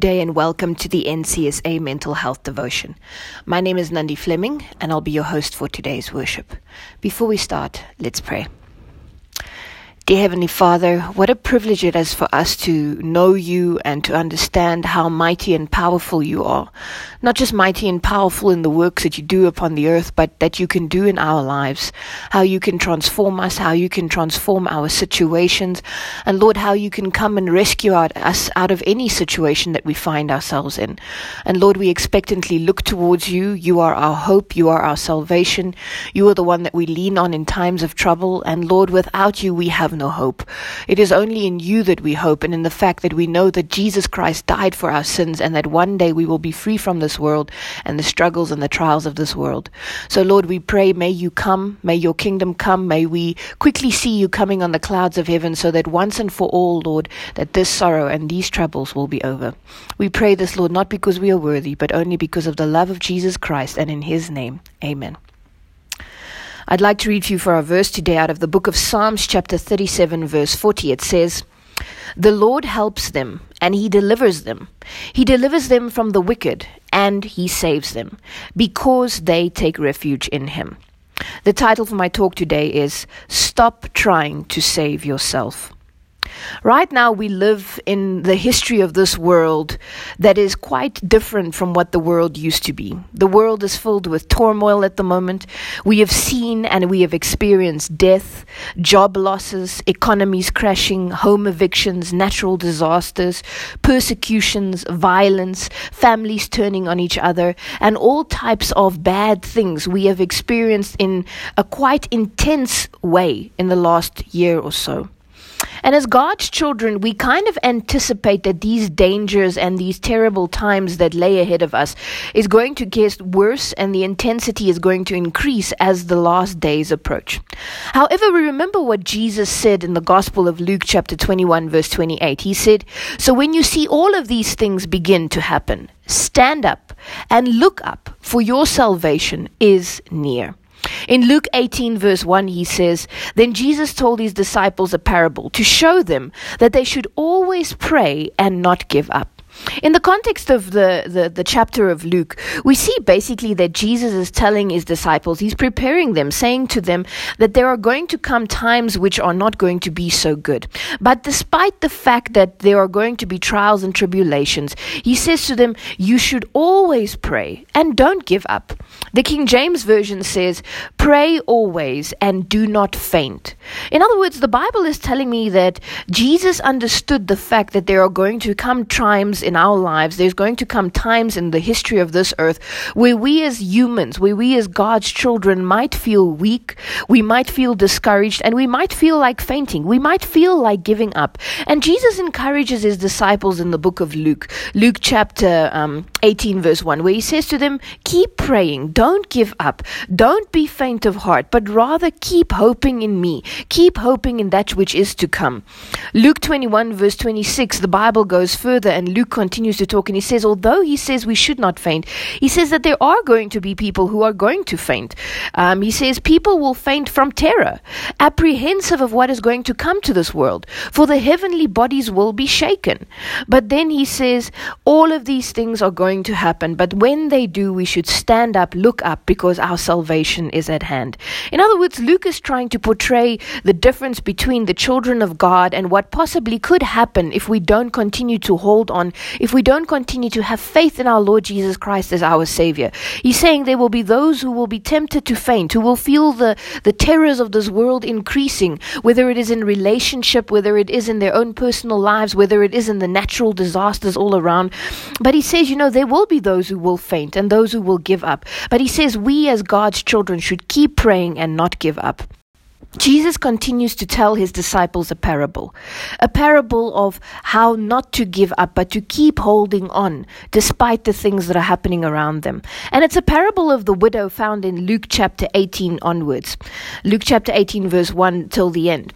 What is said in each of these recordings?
Good day and welcome to the NCSA Mental Health Devotion. My name is Nandi Fleming and I'll be your host for today's worship. Before we start, let's pray. Dear Heavenly Father, what a privilege it is for us to know you and to understand how mighty and powerful you are. Not just mighty and powerful in the works that you do upon the earth, but that you can do in our lives. How you can transform us, how you can transform our situations, and Lord, how you can come and rescue us out of any situation that we find ourselves in. And Lord, we expectantly look towards you. You are our hope. You are our salvation. You are the one that we lean on in times of trouble. And Lord, without you, we have no hope. It is only in you that we hope and in the fact that we know that Jesus Christ died for our sins and that one day we will be free from this world and the struggles and the trials of this world. So, Lord, we pray, may you come, may your kingdom come, may we quickly see you coming on the clouds of heaven so that once and for all, Lord, that this sorrow and these troubles will be over. We pray this, Lord, not because we are worthy, but only because of the love of Jesus Christ and in his name. Amen. I'd like to read for you for our verse today out of the book of Psalms, chapter 37, verse 40. It says, The Lord helps them, and he delivers them. He delivers them from the wicked, and he saves them, because they take refuge in him. The title for my talk today is Stop Trying to Save Yourself. Right now, we live in the history of this world that is quite different from what the world used to be. The world is filled with turmoil at the moment. We have seen and we have experienced death, job losses, economies crashing, home evictions, natural disasters, persecutions, violence, families turning on each other, and all types of bad things we have experienced in a quite intense way in the last year or so. And as God's children, we kind of anticipate that these dangers and these terrible times that lay ahead of us is going to get worse and the intensity is going to increase as the last days approach. However, we remember what Jesus said in the Gospel of Luke, chapter 21, verse 28. He said, So when you see all of these things begin to happen, stand up and look up, for your salvation is near. In Luke 18, verse 1, he says, Then Jesus told his disciples a parable to show them that they should always pray and not give up. In the context of the, the, the, chapter of Luke, we see basically that Jesus is telling his disciples, he's preparing them, saying to them that there are going to come times which are not going to be so good. But despite the fact that there are going to be trials and tribulations, he says to them, You should always pray and don't give up. The King James Version says, Pray always and do not faint. In other words, the Bible is telling me that Jesus understood the fact that there are going to come times in our lives, there's going to come times in the history of this earth where we as humans, where we as God's children might feel weak, we might feel discouraged, and we might feel like fainting. We might feel like giving up. And Jesus encourages his disciples in the book of Luke, Luke chapter um, 18, verse 1, where he says to them, Keep praying, don't give up, don't be faint of heart, but rather keep hoping in me, keep hoping in that which is to come. Luke 21, verse 26, the Bible goes further, and Luke continues to talk and he says, although he says we should not faint, he says that there are going to be people who are going to faint. Um, he says people will faint from terror, apprehensive of what is going to come to this world, for the heavenly bodies will be shaken. But then he says, all of these things are going to happen, but when they do, we should stand up, look up, because our salvation is at hand. In other words, Luke is trying to portray the difference between the children of God and what possibly could happen if we don't continue to hold on if we don't continue to have faith in our Lord Jesus Christ as our Savior. He's saying there will be those who will be tempted to faint, who will feel the, the terrors of this world increasing, whether it is in relationship, whether it is in their own personal lives, whether it is in the natural disasters all around. But he says, you know, there will be those who will faint and those who will give up. But he says we as God's children should keep praying and not give up. Jesus continues to tell his disciples a parable, a parable of how not to give up, but to keep holding on despite the things that are happening around them. And it's a parable of the widow found in Luke chapter 18 onwards. Luke chapter 18, verse 1 till the end.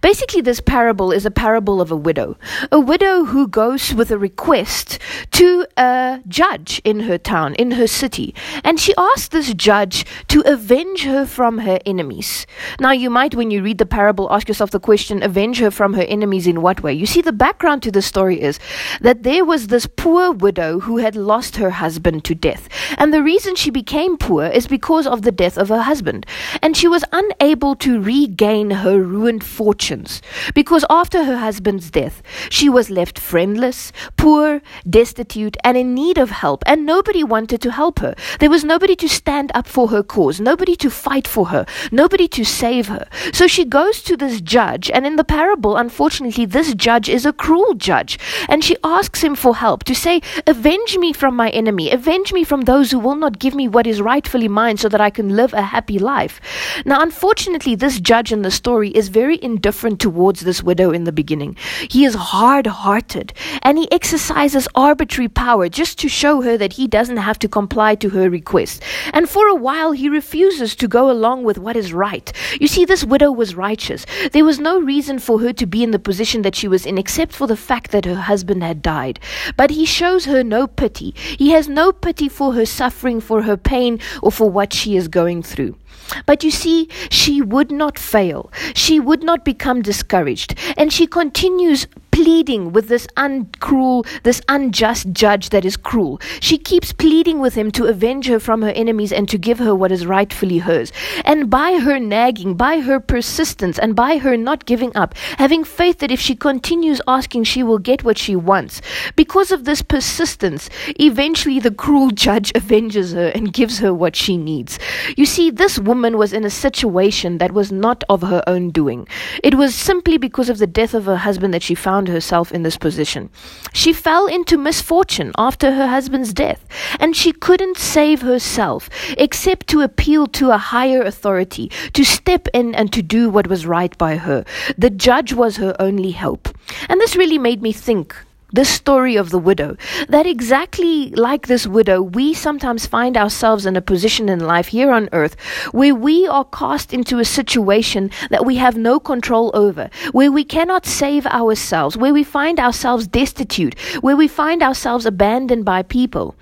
Basically, this parable is a parable of a widow, a widow who goes with a request to a judge in her town, in her city, and she asks this judge to avenge her from her enemies. Now, you might, when you read the parable, ask yourself the question avenge her from her enemies in what way? You see, the background to the story is that there was this poor widow who had lost her husband to death. And the reason she became poor is because of the death of her husband. And she was unable to regain her ruined fortunes because after her husband's death, she was left friendless, poor, destitute, and in need of help. And nobody wanted to help her. There was nobody to stand up for her cause, nobody to fight for her, nobody to save her. So she goes to this judge, and in the parable, unfortunately, this judge is a cruel judge. And she asks him for help to say, Avenge me from my enemy, avenge me from those who will not give me what is rightfully mine so that I can live a happy life. Now, unfortunately, this judge in the story is very indifferent towards this widow in the beginning. He is hard hearted and he exercises arbitrary power just to show her that he doesn't have to comply to her request. And for a while, he refuses to go along with what is right. You see, this widow was righteous. There was no reason for her to be in the position that she was in except for the fact that her husband had died. But he shows her no pity. He has no pity for her suffering, for her pain, or for what she is going through. But you see, she would not fail. She would not become discouraged. And she continues pleading with this uncruel, this unjust judge that is cruel. She keeps pleading with him to avenge her from her enemies and to give her what is rightfully hers. And by her nagging, by her persistence, and by her not giving up, having faith that if she continues asking, she will get what she wants, because of this persistence, eventually the cruel judge avenges her and gives her what she needs. You see, this woman was in a situation that was not of her own doing. It was simply because of the death of her husband that she found found herself in this position. She fell into misfortune after her husband's death, and she couldn't save herself except to appeal to a higher authority, to step in and to do what was right by her. The judge was her only hope. And this really made me think this story of the widow, that exactly like this widow, we sometimes find ourselves in a position in life here on earth where we are cast into a situation that we have no control over, where we cannot save ourselves, where we find ourselves destitute, where we find ourselves abandoned by people.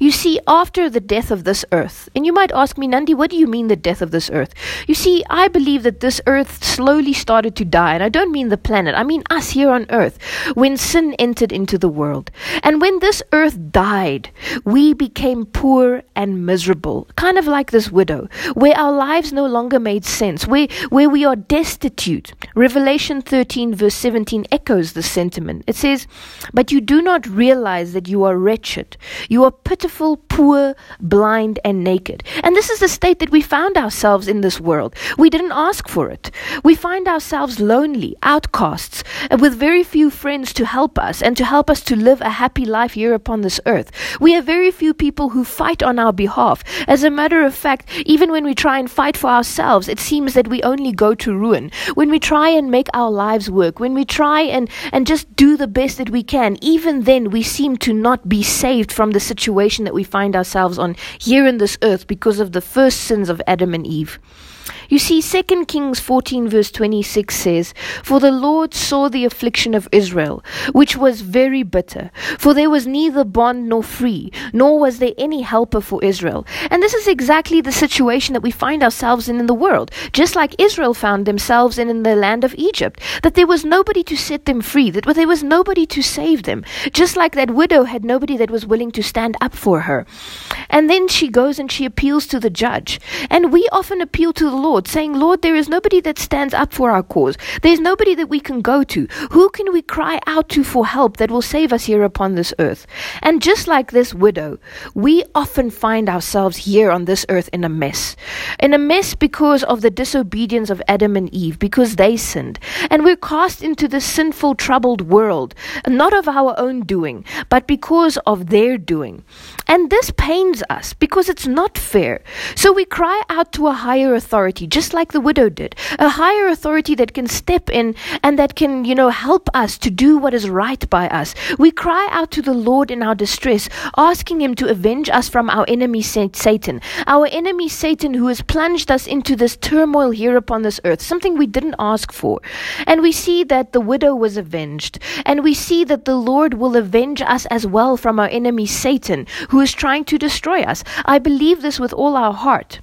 You see, after the death of this earth, and you might ask me, Nandi, what do you mean the death of this earth? You see, I believe that this earth slowly started to die, and I don't mean the planet, I mean us here on earth, when sin entered into the world. And when this earth died, we became poor and miserable, kind of like this widow, where our lives no longer made sense, where, where we are destitute. Revelation 13, verse 17 echoes the sentiment. It says, But you do not realize that you are wretched, you are pitiful pitiful, poor, blind, and naked. And this is the state that we found ourselves in this world. We didn't ask for it. We find ourselves lonely, outcasts, uh, with very few friends to help us and to help us to live a happy life here upon this earth. We have very few people who fight on our behalf. As a matter of fact, even when we try and fight for ourselves, it seems that we only go to ruin. When we try and make our lives work, when we try and, and just do the best that we can, even then we seem to not be saved from the situation that we find ourselves on here in this earth because of the first sins of Adam and Eve. You see, 2 Kings 14, verse 26 says, For the Lord saw the affliction of Israel, which was very bitter, for there was neither bond nor free, nor was there any helper for Israel. And this is exactly the situation that we find ourselves in in the world, just like Israel found themselves in in the land of Egypt, that there was nobody to set them free, that there was nobody to save them, just like that widow had nobody that was willing to stand up for her. And then she goes and she appeals to the judge. And we often appeal to the Lord, saying, Lord, there is nobody that stands up for our cause. There's nobody that we can go to. Who can we cry out to for help that will save us here upon this earth? And just like this widow, we often find ourselves here on this earth in a mess. In a mess because of the disobedience of Adam and Eve, because they sinned. And we're cast into this sinful, troubled world, not of our own doing, but because of their doing. And this pains us because it's not fair. So we cry out to a higher authority, just like the widow did. A higher authority that can step in and that can, you know, help us to do what is right by us. We cry out to the Lord in our distress, asking Him to avenge us from our enemy Satan. Our enemy Satan who has plunged us into this turmoil here upon this earth, something we didn't ask for. And we see that the widow was avenged. And we see that the Lord will avenge us as well from our enemy Satan, who is trying to destroy us. I believe this with all our heart.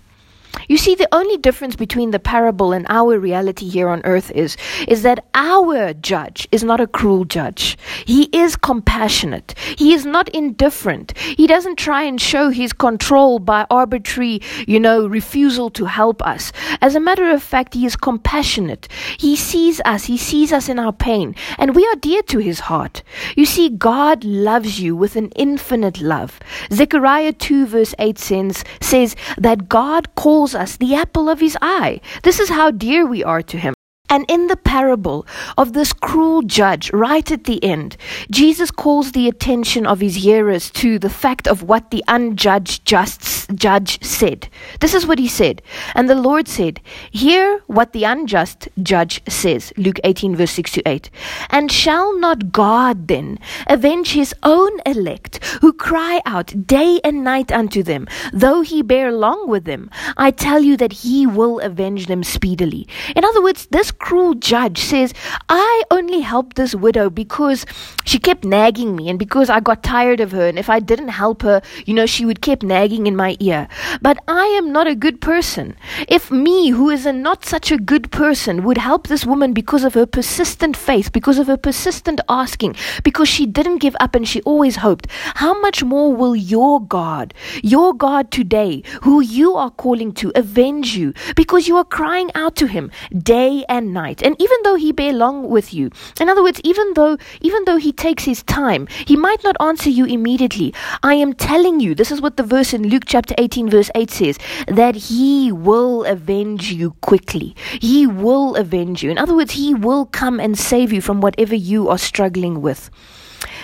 You see, the only difference between the parable and our reality here on earth is, is that our judge is not a cruel judge. He is compassionate. He is not indifferent. He doesn't try and show his control by arbitrary, you know, refusal to help us. As a matter of fact, he is compassionate. He sees us. He sees us in our pain. And we are dear to his heart. You see, God loves you with an infinite love. Zechariah 2 verse 8 says, says that God calls us the apple of his eye. This is how dear we are to him. And in the parable of this cruel judge, right at the end, Jesus calls the attention of his hearers to the fact of what the unjudged just judge said. This is what he said. And the Lord said, Hear what the unjust judge says. Luke 18, verse 6 to 8. And shall not God then avenge his own elect, who cry out day and night unto them, though he bear long with them? I tell you that he will avenge them speedily. In other words, this cruel judge says, I only helped this widow because she kept nagging me and because I got tired of her. And if I didn't help her, you know, she would keep nagging in my ear. But I am not a good person. If me, who is a not such a good person, would help this woman because of her persistent faith, because of her persistent asking, because she didn't give up and she always hoped, how much more will your God, your God today, who you are calling to, avenge you because you are crying out to him day and night. And even though he bear long with you, in other words, even though even though he takes his time, he might not answer you immediately. I am telling you, this is what the verse in Luke chapter 18 verse 8 says, that he will avenge you quickly. He will avenge you. In other words, he will come and save you from whatever you are struggling with.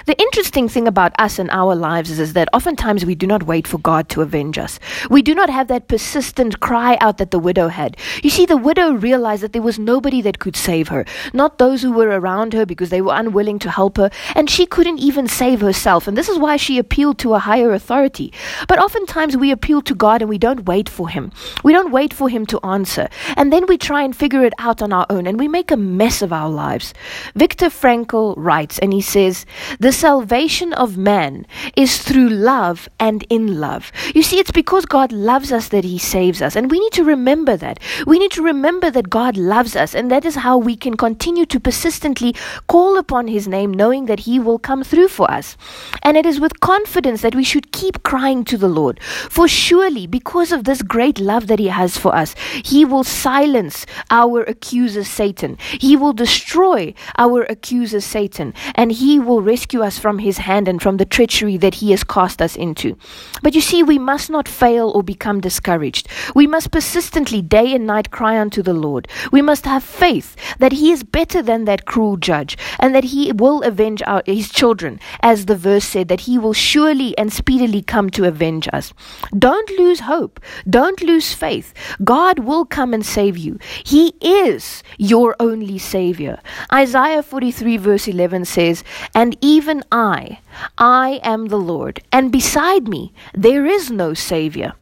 The interesting thing about us and our lives is, is, that oftentimes we do not wait for God to avenge us. We do not have that persistent cry out that the widow had. You see, the widow realized that there was nobody that could save her, not those who were around her because they were unwilling to help her, and she couldn't even save herself. And this is why she appealed to a higher authority. But oftentimes we appeal to God and we don't wait for Him. We don't wait for Him to answer. And then we try and figure it out on our own and we make a mess of our lives. Viktor Frankl writes, and he says, the salvation of man is through love and in love. You see, it's because God loves us that He saves us. And we need to remember that. We need to remember that God loves us. And that is how we can continue to persistently call upon His name, knowing that He will come through for us. And it is with confidence that we should keep crying to the Lord. For surely, because of this great love that He has for us, He will silence our accuser, Satan. He will destroy our accuser, Satan. And He will rescue rescue us from his hand and from the treachery that he has cast us into. But you see, we must not fail or become discouraged. We must persistently, day and night, cry unto the Lord. We must have faith that he is better than that cruel judge and that he will avenge our, his children, as the verse said, that he will surely and speedily come to avenge us. Don't lose hope. Don't lose faith. God will come and save you. He is your only Savior. Isaiah 43, verse 11 says, And even even I, I am the Lord, and beside me there is no Savior.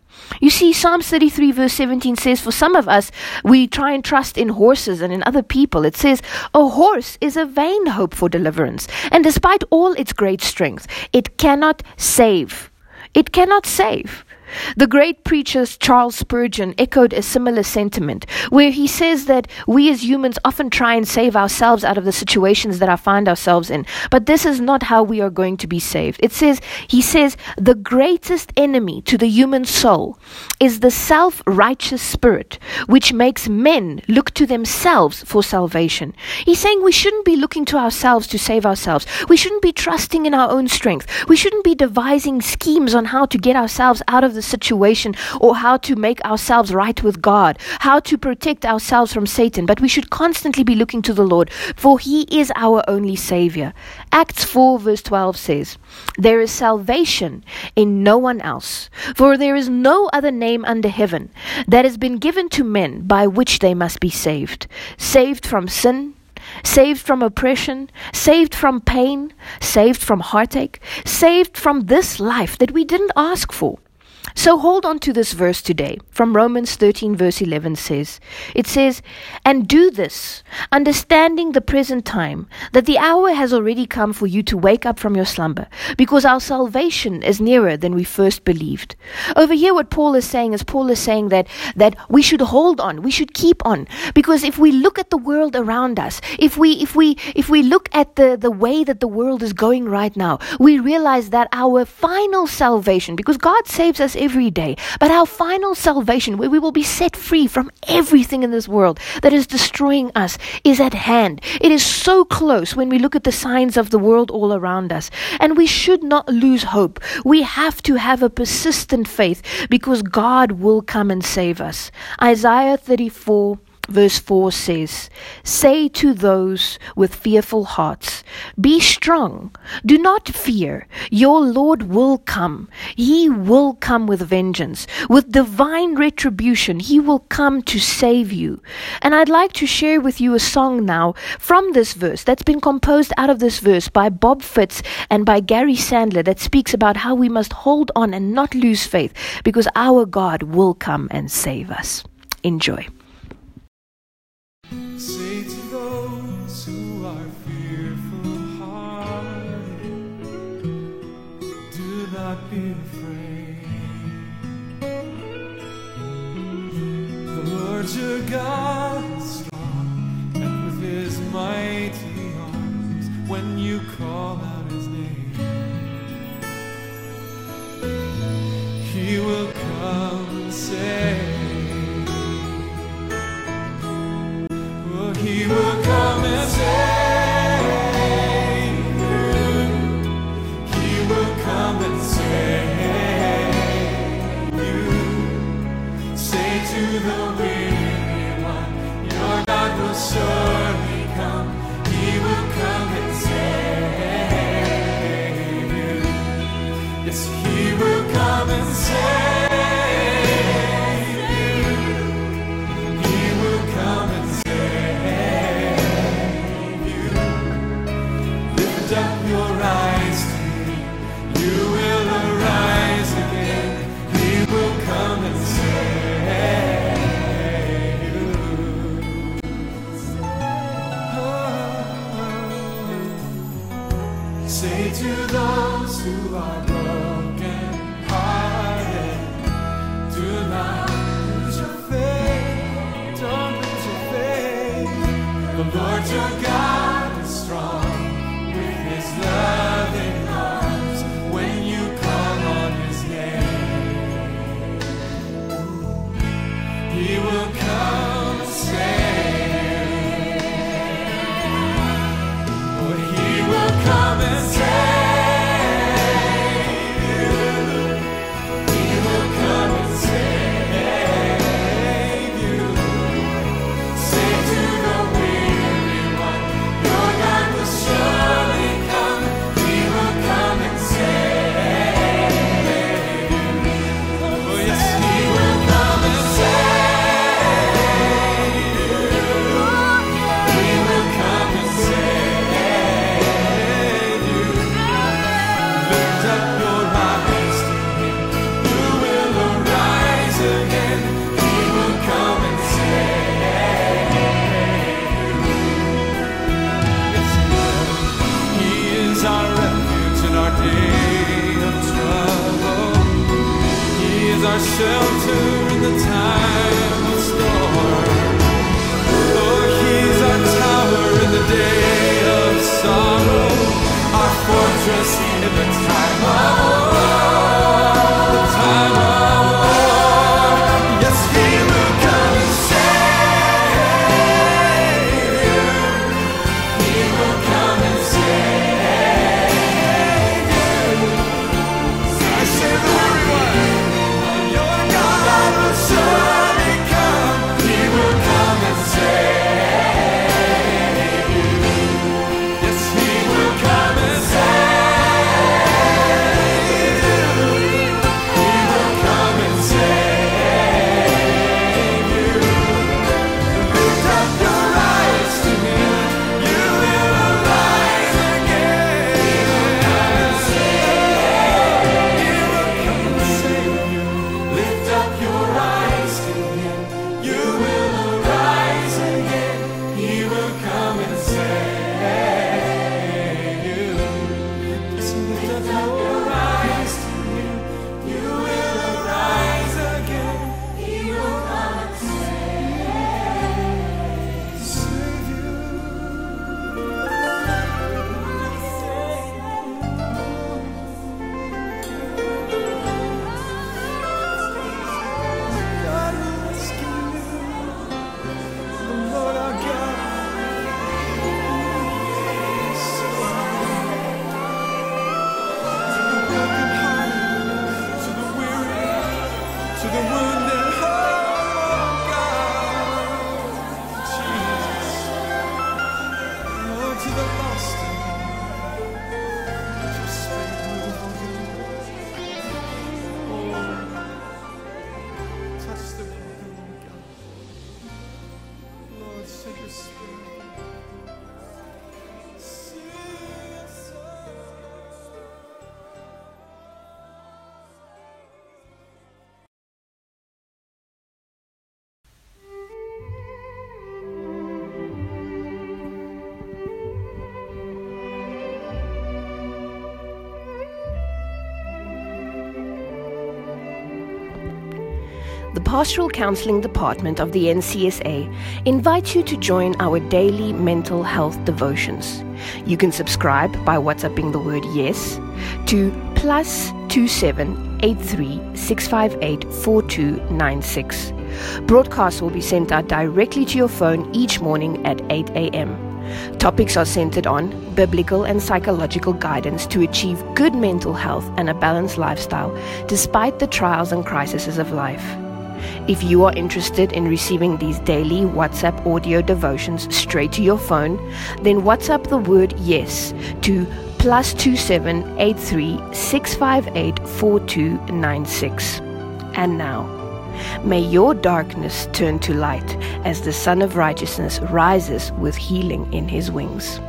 You see, Psalm 33, verse 17 says, For some of us, we try and trust in horses and in other people. It says, A horse is a vain hope for deliverance, and despite all its great strength, it cannot save. It cannot save. The great preacher Charles Spurgeon echoed a similar sentiment, where he says that we as humans often try and save ourselves out of the situations that I find ourselves in, but this is not how we are going to be saved. It says, he says, the greatest enemy to the human soul is the self righteous spirit, which makes men look to themselves for salvation. He's saying we shouldn't be looking to ourselves to save ourselves. We shouldn't be trusting in our own strength. We shouldn't be devising schemes on how to get ourselves out of the situation or how to make ourselves right with God, how to protect ourselves from Satan, but we should constantly be looking to the Lord, for He is our only Savior. Acts 4, verse 12 says, There is salvation in no one else, for there is no other name under heaven that has been given to men by which they must be saved. Saved from sin, saved from oppression, saved from pain, saved from heartache, saved from this life that we didn't ask for. So hold on to this verse today from Romans 13, verse 11 says, It says, And do this, understanding the present time, that the hour has already come for you to wake up from your slumber, because our salvation is nearer than we first believed. Over here, what Paul is saying is Paul is saying that, that we should hold on, we should keep on, because if we look at the world around us, if we, if we, if we look at the, the way that the world is going right now, we realize that our final salvation, because God saves us every day, but our final salvation, where we will be set free from everything in this world that is destroying us, is at hand. It is so close when we look at the signs of the world all around us. And we should not lose hope. We have to have a persistent faith because God will come and save us. Isaiah 34 verse 4 says, Say to those with fearful hearts, Be strong, do not fear, your Lord will come. He will come with vengeance, with divine retribution. He will come to save you. And I'd like to share with you a song now from this verse that's been composed out of this verse by Bob Fitts and by Gary Sadler that speaks about how we must hold on and not lose faith because our God will come and save us. Enjoy. God strong, and with his mighty arms, when you call out his name, he will come and save. Oh, he will come and save you. He Say to those who are broken hearted, do not Pastoral Counseling Department of the NCSA invites you to join our daily mental health devotions. You can subscribe by WhatsApping the word yes to plus 2783 658 4296. Broadcasts will be sent out directly to your phone each morning at 8 a.m. Topics are centered on biblical and psychological guidance to achieve good mental health and a balanced lifestyle despite the trials and crises of life. If you are interested in receiving these daily WhatsApp audio devotions straight to your phone, then WhatsApp the word yes to plus 2783 658 4296. And now, may your darkness turn to light as the Son of Righteousness rises with healing in his wings.